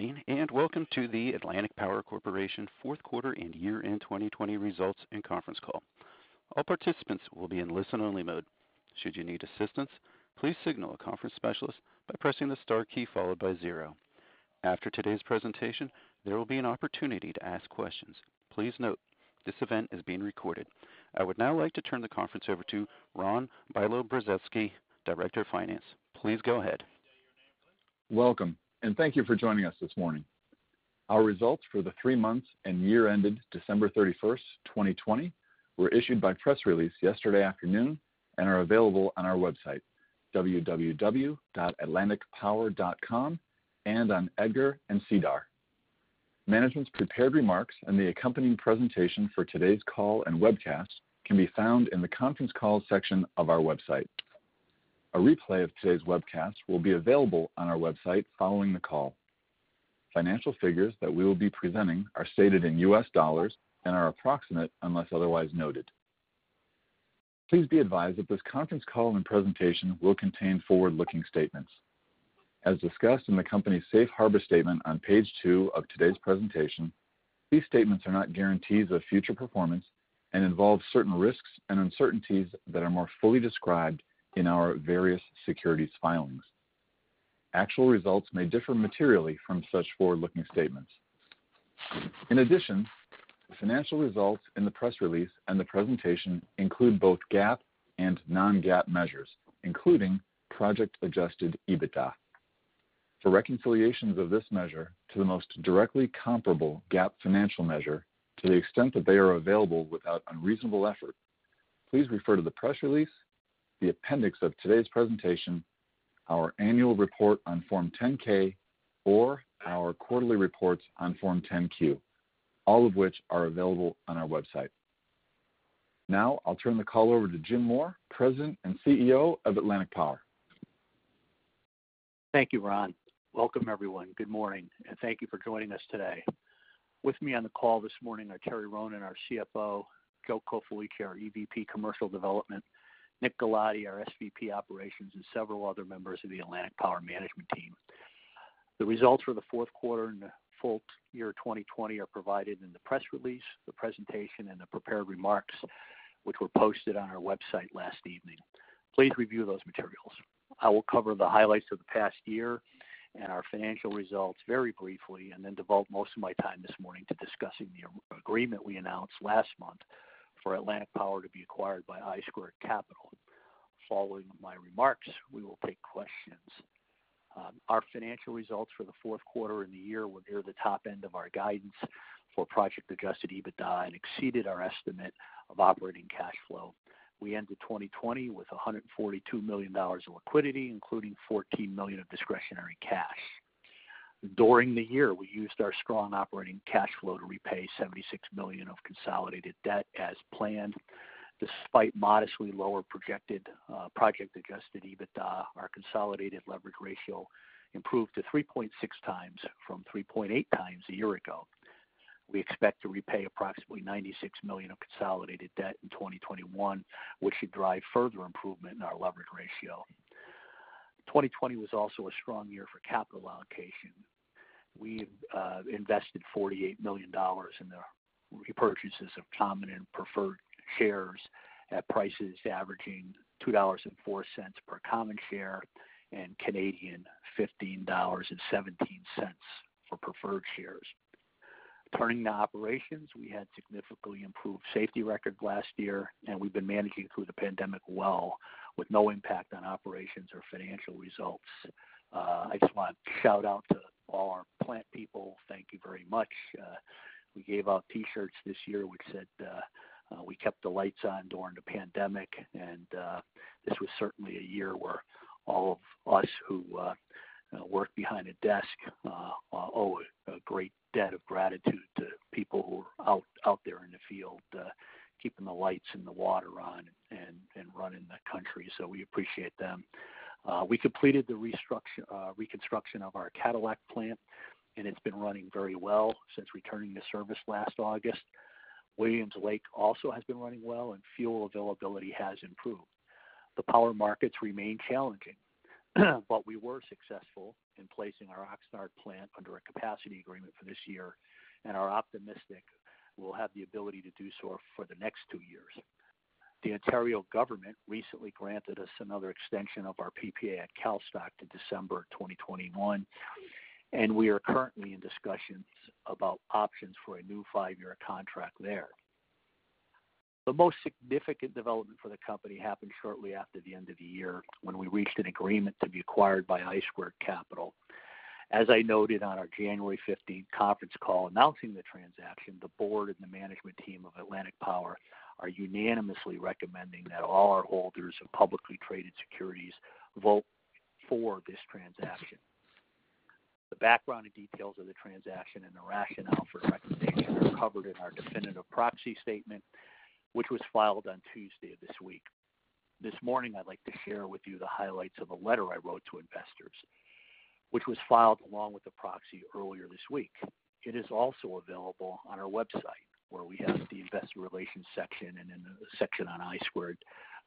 Morning, and welcome to the Atlantic Power Corporation fourth quarter and year-end 2020 results and conference call. All participants will be in listen-only mode. Should you need assistance, please signal a conference specialist by pressing the star key followed by zero. After today's presentation, there will be an opportunity to ask questions. Please note, this event is being recorded. I would now like to turn the conference over to Ron Bilobrzeski, Director of Finance. Please go ahead. Welcome, and thank you for joining us this morning. Our results for the three months and year ended December 31st, 2020, were issued by press release yesterday afternoon and are available on our website, www.atlanticpower.com, and on EDGAR and SEDAR. Management's prepared remarks and the accompanying presentation for today's call and webcast can be found in the conference call section of our website. A replay of today's webcast will be available on our website following the call. Financial figures that we will be presenting are stated in US dollars and are approximate unless otherwise noted. Please be advised that this conference call and presentation will contain forward-looking statements. As discussed in the company's safe harbor statement on page two of today's presentation, these statements are not guarantees of future performance and involve certain risks and uncertainties that are more fully described in our various securities filings. Actual results may differ materially from such forward-looking statements. In addition, the financial results in the press release and the presentation include both GAAP and non-GAAP measures, including project-adjusted EBITDA. For reconciliations of this measure to the most directly comparable GAAP financial measure, to the extent that they are available without unreasonable effort, please refer to the press release, the appendix of today's presentation, our annual report on Form 10-K, or our quarterly reports on Form 10-Q, all of which are available on our website. Now, I'll turn the call over to Jim Moore, President and CEO of Atlantic Power. Thank you, Ron. Welcome, everyone. Good morning, and thank you for joining us today. With me on the call this morning are Terry Ronan, our CFO, Joe Cofelice, our EVP Commercial Development, Nick Galati, our SVP Operations, and several other members of the Atlantic Power management team. The results for the fourth quarter and the full year 2020 are provided in the press release, the presentation, and the prepared remarks, which were posted on our website last evening. Please review those materials. I will cover the highlights of the past year and our financial results very briefly, and then devote most of my time this morning to discussing the agreement we announced last month for Atlantic Power to be acquired by I Squared Capital. Following my remarks, we will take questions. Um, our financial results for the fourth quarter and the year were near the top end of our guidance for project-adjusted EBITDA and exceeded our estimate of operating cash flow. We ended 2020 with $142 million of liquidity, including 14 million of discretionary cash. During the year, we used our strong operating cash flow to repay 76 million of consolidated debt as planned. Despite modestly lower projected uh, project-adjusted EBITDA, our consolidated leverage ratio improved to 3.6x from 3.8x a year ago. We expect to repay approximately 96 million of consolidated debt in 2021, which should drive further improvement in our leverage ratio. 2020 was also a strong year for capital allocation. We uh, invested $48 million in the repurchases of common and preferred shares at prices averaging $2.04 per common share and 15.17 Canadian dollars for preferred shares. Turning to operations, we had significantly improved safety record last year, and we've been managing through the pandemic well with no impact on operations or financial results. Uh, I just want to shout out to all our plant people. Thank you very much. Uh, we gave out T-shirts this year which said, uh, "We kept the lights on during the pandemic." And this was certainly a year where all of us who work behind a desk owe a great debt of gratitude to people who are out out there in the field, uh, keeping the lights and the water on and and running the country. So we appreciate them. Uh, we completed the uh, reconstruction of our Cadillac plant, and it's been running very well since returning to service last August. Williams Lake also has been running well, and fuel availability has improved. The power markets remain challenging, but we were successful in placing our Oxnard plant under a capacity agreement for this year and are optimistic we'll have the ability to do so for the next two years. The Ontario government recently granted us another extension of our PPA at Calstock to December 2021, and we are currently in discussions about options for a new five-year contract there. The most significant development for the company happened shortly after the end of the year when we reached an agreement to be acquired by I Squared Capital. As I noted on our January 15th conference call announcing the transaction, the board and the management team of Atlantic Power are unanimously recommending that all our holders of publicly traded securities vote for this transaction. The background and details of the transaction and the rationale for the recommendation are covered in our definitive proxy statement, which was filed on Tuesday of this week. This morning, I'd like to share with you the highlights of a letter I wrote to investors, which was filed along with the proxy earlier this week. It is also available on our website, where we have the investor relations section and in the section on I squared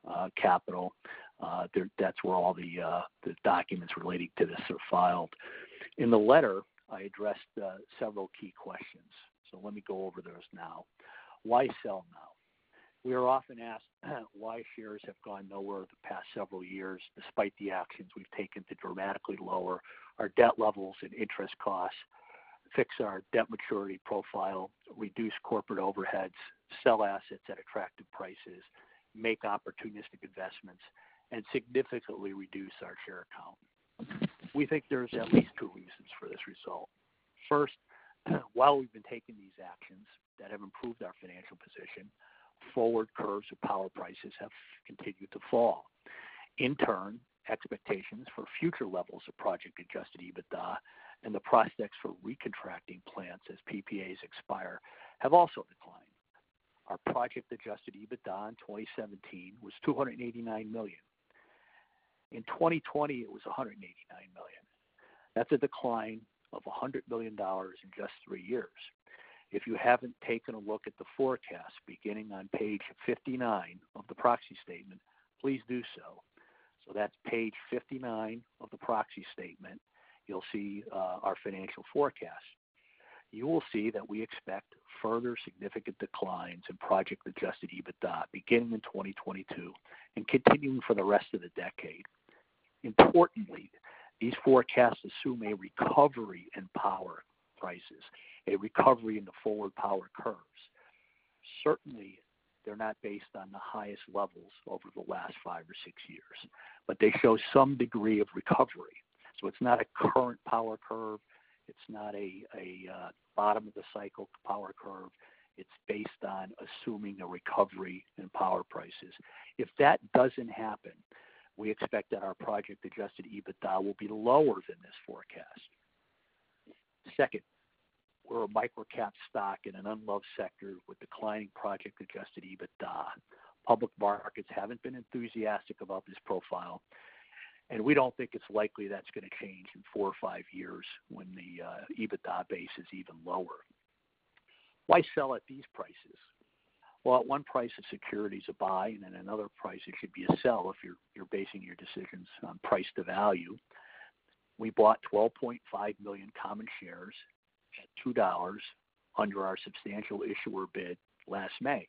uh, capital. Uh, that's where all the, uh, the documents relating to this are filed. In the letter, I addressed several key questions. So let me go over those now. Why sell now? We are often asked why shares have gone nowhere the past several years, despite the actions we've taken to dramatically lower our debt levels and interest costs, fix our debt maturity profile, reduce corporate overheads, sell assets at attractive prices, make opportunistic investments, and significantly reduce our share count. We think there's at least two reasons for this result. First, while we've been taking these actions that have improved our financial position, forward curves of power prices have continued to fall. In turn, expectations for future levels of project adjusted EBITDA and the prospects for recontracting plants as PPAs expire have also declined. Our project adjusted EBITDA in 2017 was 289 million. In 2020, it was 189 million. That's a decline of 100 million dollars in just three years. If you haven't taken a look at the forecast beginning on page 59 of the proxy statement, please do so. So that's page 59 of the proxy statement. You'll see uh, our financial forecast. You will see that we expect further significant declines in project adjusted EBITDA beginning in 2022 and continuing for the rest of the decade. Importantly, these forecasts assume a recovery in power prices a recovery in the forward power curves. Certainly, they're not based on the highest levels over the last five or six years, but they show some degree of recovery. So it's not a current power curve. It's not a, a uh, bottom of the cycle power curve. It's based on assuming a recovery in power prices. If that doesn't happen, we expect that our project adjusted EBITDA will be lower than this forecast. Second, we're a microcap stock in an unloved sector with declining project adjusted EBITDA. Public markets haven't been enthusiastic about this profile, and we don't think it's likely that's going to change in four or five years when the uh, EBITDA base is even lower. Why sell at these prices? Well, at one price, a security is a buy, and at another price, it should be a sell if you're you're basing your decisions on price to value. We bought 12.5 million common shares at $2 under our substantial issuer bid last May.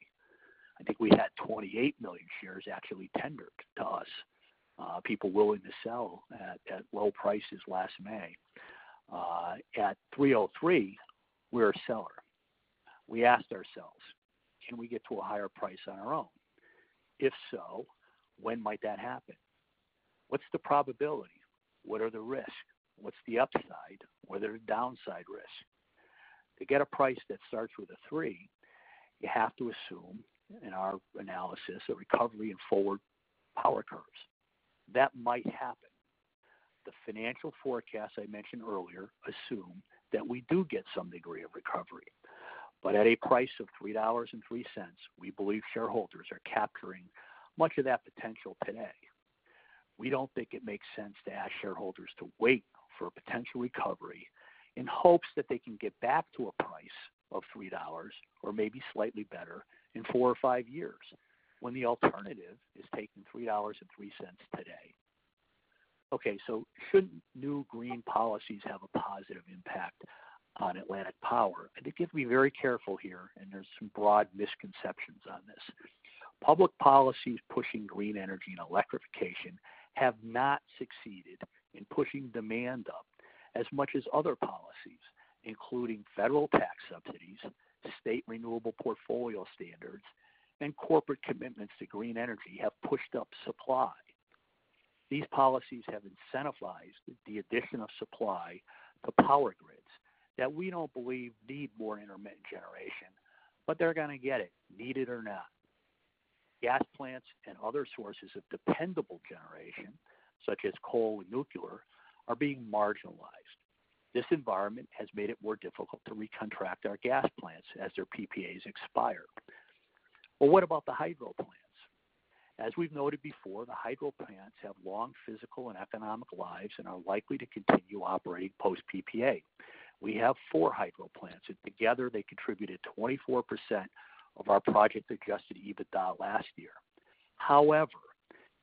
I think we had 28 million shares actually tendered to us, uh, people willing to sell at, low prices last May. Uh, at 303, we're a seller. We asked ourselves, can we get to a higher price on our own? If so, when might that happen? What's the probability? What are the risks? What's the upside? What are the downside risks? To get a price that starts with a three, you have to assume, in our analysis, a recovery in forward power curves. That might happen. The financial forecasts I mentioned earlier assume that we do get some degree of recovery. But at a price of $3.03, we believe shareholders are capturing much of that potential today. We don't think it makes sense to ask shareholders to wait for a potential recovery in hopes that they can get back to a price of $3 or maybe slightly better in four or five years when the alternative is taking $3.03 today. Okay, so shouldn't new green policies have a positive impact on Atlantic Power? I think you have to be very careful here, and there's some broad misconceptions on this. Public policies pushing green energy and electrification have not succeeded in pushing demand up as much as other policies, including federal tax subsidies, state renewable portfolio standards, and corporate commitments to green energy have pushed up supply. These policies have incentivized the addition of supply to power grids that we don't believe need more intermittent generation, but they're going to get it, need it or not. Gas plants and other sources of dependable generation, such as coal and nuclear, are being marginalized. This environment has made it more difficult to recontract our gas plants as their PPAs expire. Well, what about the hydro plants? As we've noted before, the hydro plants have long physical and economic lives and are likely to continue operating post PPA. We have four hydro plants, and together they contributed 24% of our project adjusted EBITDA last year. However,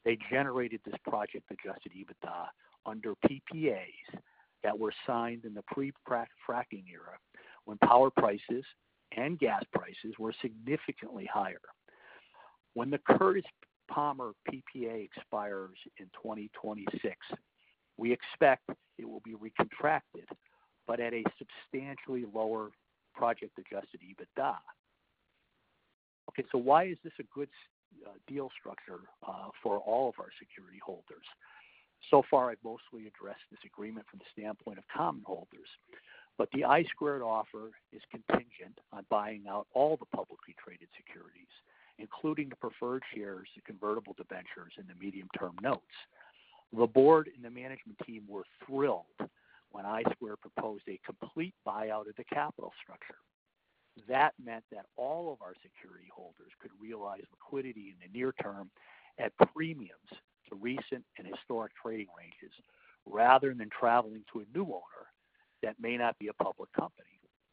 they generated this project adjusted EBITDA under PPAs that were signed in the pre-fracking era when power prices and gas prices were significantly higher. When the Curtis Palmer PPA expires in 2026, we expect it will be recontracted, but at a substantially lower project adjusted EBITDA. Okay, so why is this a good uh, deal structure uh, for all of our security holders? So far, I've mostly addressed this agreement from the standpoint of common holders, but the I squared offer is contingent on buying out all the publicly traded securities, including the preferred shares, the convertible debentures, and the medium-term notes. The board and the management team were thrilled when I Squared proposed a complete buyout of the capital structure. That meant that all of our security holders could realize liquidity in the near term at premiums to recent and historic trading ranges rather than traveling to a new owner that may not be a public company.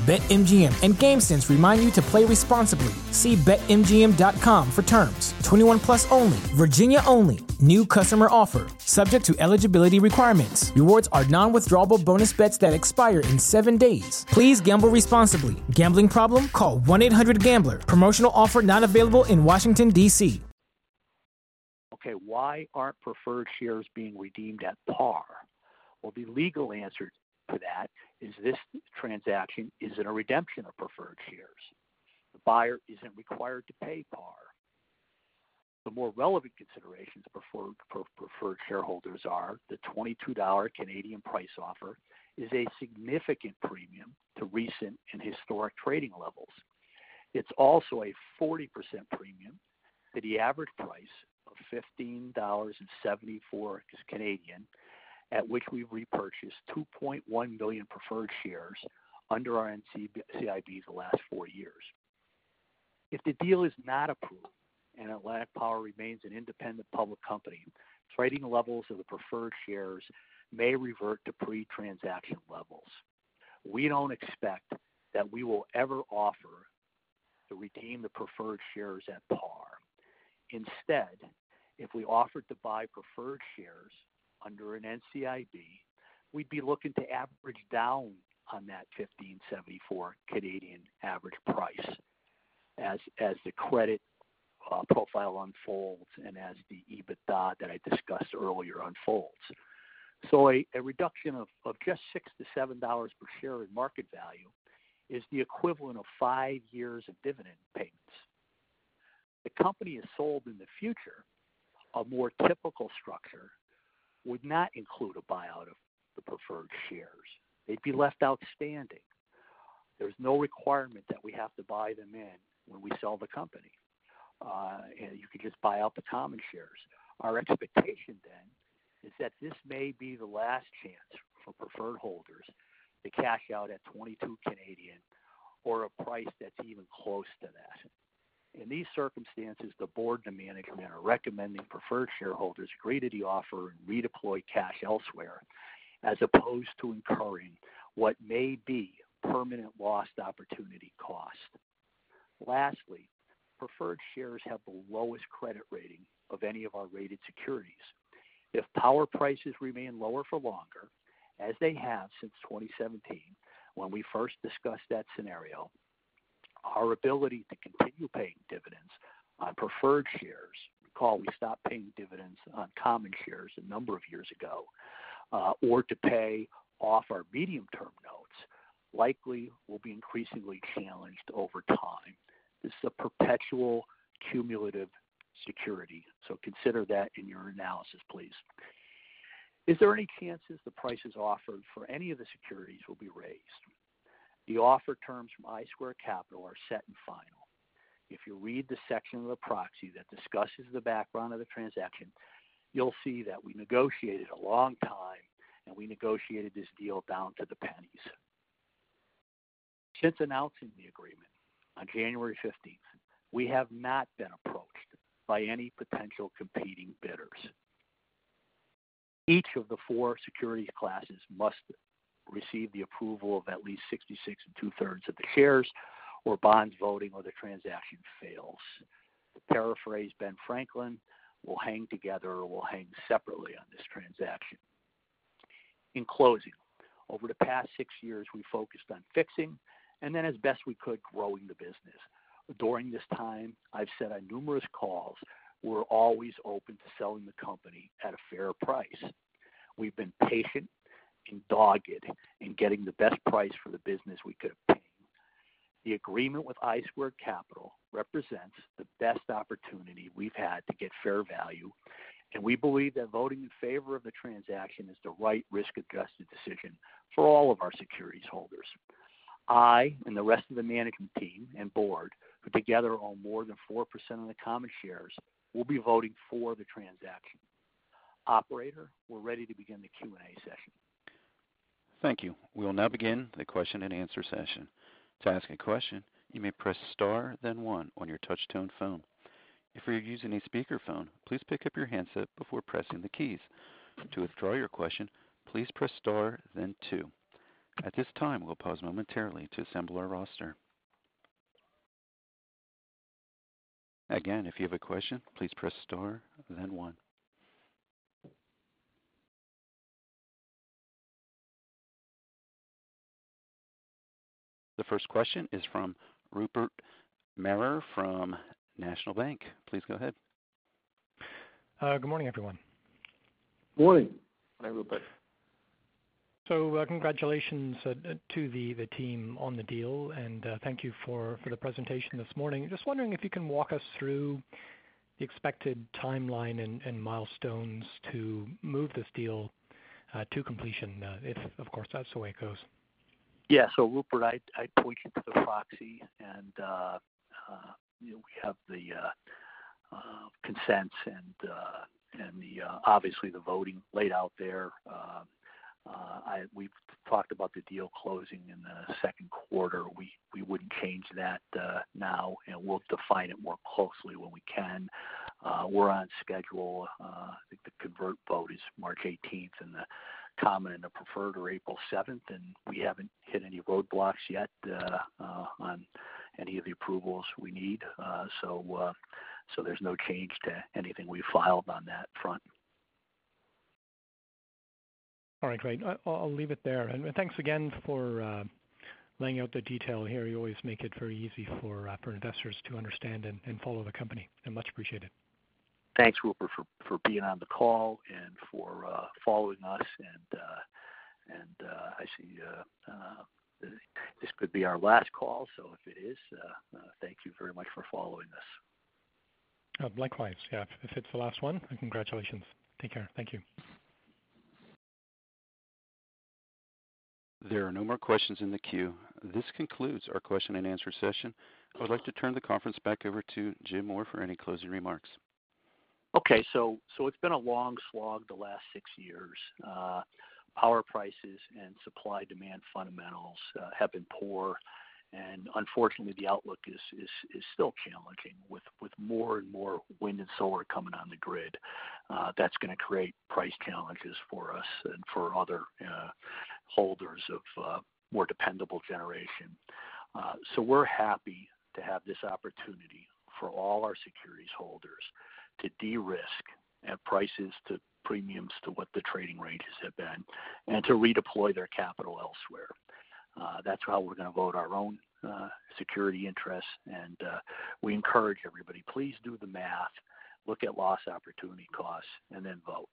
BetMGM and GameSense remind you to play responsibly. See BetMGM.com for terms. 21 plus only, Virginia only. New customer offer. Subject to eligibility requirements. Rewards are non withdrawable bonus bets that expire in seven days. Please gamble responsibly. Gambling problem? Call 1 800 Gambler. Promotional offer not available in Washington, D.C. Okay, why aren't preferred shares being redeemed at par? Well, the legal answer to that is this transaction isn't a redemption of preferred shares. The buyer isn't required to pay par. The more relevant considerations for preferred shareholders are the $22 Canadian price offer is a significant premium to recent and historic trading levels. It's also a 40% premium to the average price of $15.74 Canadian at which we repurchased 2.1 million preferred shares under our NCIB the last four years. If the deal is not approved and Atlantic Power remains an independent public company, trading levels of the preferred shares may revert to pre-transaction levels. We don't expect that we will ever offer to redeem the preferred shares at par. Instead, if we offered to buy preferred shares under an NCIB, we'd be looking to average down on that 15.74 Canadian average price as the credit uh, profile unfolds and as the EBITDA that I discussed earlier unfolds. So a reduction of just $6-$7 per share in market value is the equivalent of five years of dividend payments. The company is sold in the future, a more typical structure would not include a buyout of the preferred shares. They'd be left outstanding. There's no requirement that we have to buy them in when we sell the company. Uh, you could just buy out the common shares. Our expectation then is that this may be the last chance for preferred holders to cash out at 22 Canadian or a price that's even close to that. In these circumstances, the board and management are recommending preferred shareholders agree to the offer and redeploy cash elsewhere, as opposed to incurring what may be permanent lost opportunity cost. Lastly, preferred shares have the lowest credit rating of any of our rated securities. If power prices remain lower for longer, as they have since 2017 when we first discussed that scenario, our ability to continue paying dividends on preferred shares, recall we stopped paying dividends on common shares a number of years ago, uh, or to pay off our medium-term notes, likely will be increasingly challenged over time. This is a perpetual cumulative security, so consider that in your analysis, please. Is there any chances the prices offered for any of the securities will be raised? The offer terms from I Squared Capital are set and final. If you read the section of the proxy that discusses the background of the transaction, you'll see that we negotiated a long time, and we negotiated this deal down to the pennies. Since announcing the agreement on January 15th, we have not been approached by any potential competing bidders. Each of the four securities classes must receive the approval of at least 66 and two thirds of the shares or bonds voting, or the transaction fails. To paraphrase Ben Franklin, we'll hang together or we'll hang separately on this transaction. In closing, over the past six years, we focused on fixing and then as best we could, growing the business. During this time, I've said on numerous calls, we're always open to selling the company at a fair price. We've been patient and dogged in getting the best price for the business we could obtain. The agreement with I Squared Capital represents the best opportunity we've had to get fair value, and we believe that voting in favor of the transaction is the right risk-adjusted decision for all of our securities holders. I and the rest of the management team and board, who together own more than 4% of the common shares, will be voting for the transaction. Operator, we're ready to begin the Q&A session. Thank you. We will now begin the question-and-answer session. To ask a question, you may press star then one on your touch-tone phone. If you're using a speakerphone, please pick up your handset before pressing the keys. To withdraw your question, please press star then two. At this time, we'll pause momentarily to assemble our roster. Again, if you have a question, please press star then one. The first question is from Rupert Merer from National Bank. Please go ahead. Uh, good morning, everyone. Morning. Hi, Rupert. So, uh, congratulations uh, to the team on the deal, and thank you for the presentation this morning. Just wondering if you can walk us through the expected timeline and milestones to move this deal to completion, if of course that's the way it goes. Yeah. So Rupert, I'd point you to the proxy and uh, uh, you know, we have the uh, consents and and the obviously the voting laid out there. I We've talked about the deal closing in the second quarter. We wouldn't change that now, and we'll define it more closely when we can. We're on schedule. I think the convert vote is March 18th, and the common and the preferred are April 7th, and we haven't hit any roadblocks yet uh, uh, on any of the approvals we need. Uh, so there's no change to anything we filed on that front. All right, great. I'll leave it there. And thanks again for laying out the detail here. You always make it very easy for investors to understand and follow the company. And much appreciated. Thanks, Rupert, for being on the call and for following us. Uh, I see uh, uh, this could be our last call, so if it is, thank you very much for following us. Likewise. Yeah. If it's the last one, congratulations. Take care. Thank you. There are no more questions in the queue. This concludes our question and answer session. I would like to turn the conference back over to Jim Moore for any closing remarks. Okay. So it's been a long slog the last six years. Power prices and supply-demand fundamentals uh, have been poor, and unfortunately, the outlook is is still challenging with with more and more wind and solar coming on the grid. Uh, that's gonna create price challenges for us and for other uh, holders of more dependable generation. So we're happy to have this opportunity for all our securities holders to de-risk at prices to premiums to what the trading ranges have been and to redeploy their capital elsewhere. Uh, that's how we're gonna vote our own uh, security interests. And uh, we encourage everybody, please do the math, look at loss opportunity costs, and then vote.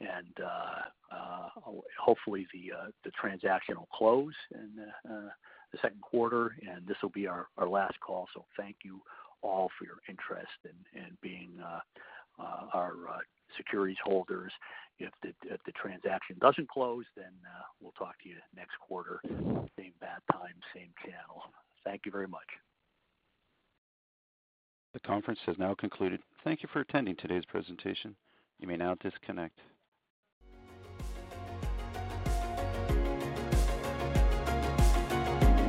And uh, hopefully the transaction will close in the second quarter, and this will be our last call. So thank you all for your interest in being Uh, our uh, securities holders. If the transaction doesn't close, then uh, we'll talk to you next quarter. Same bat time, same channel. Thank you very much. The conference has now concluded. Thank you for attending today's presentation. You may now disconnect.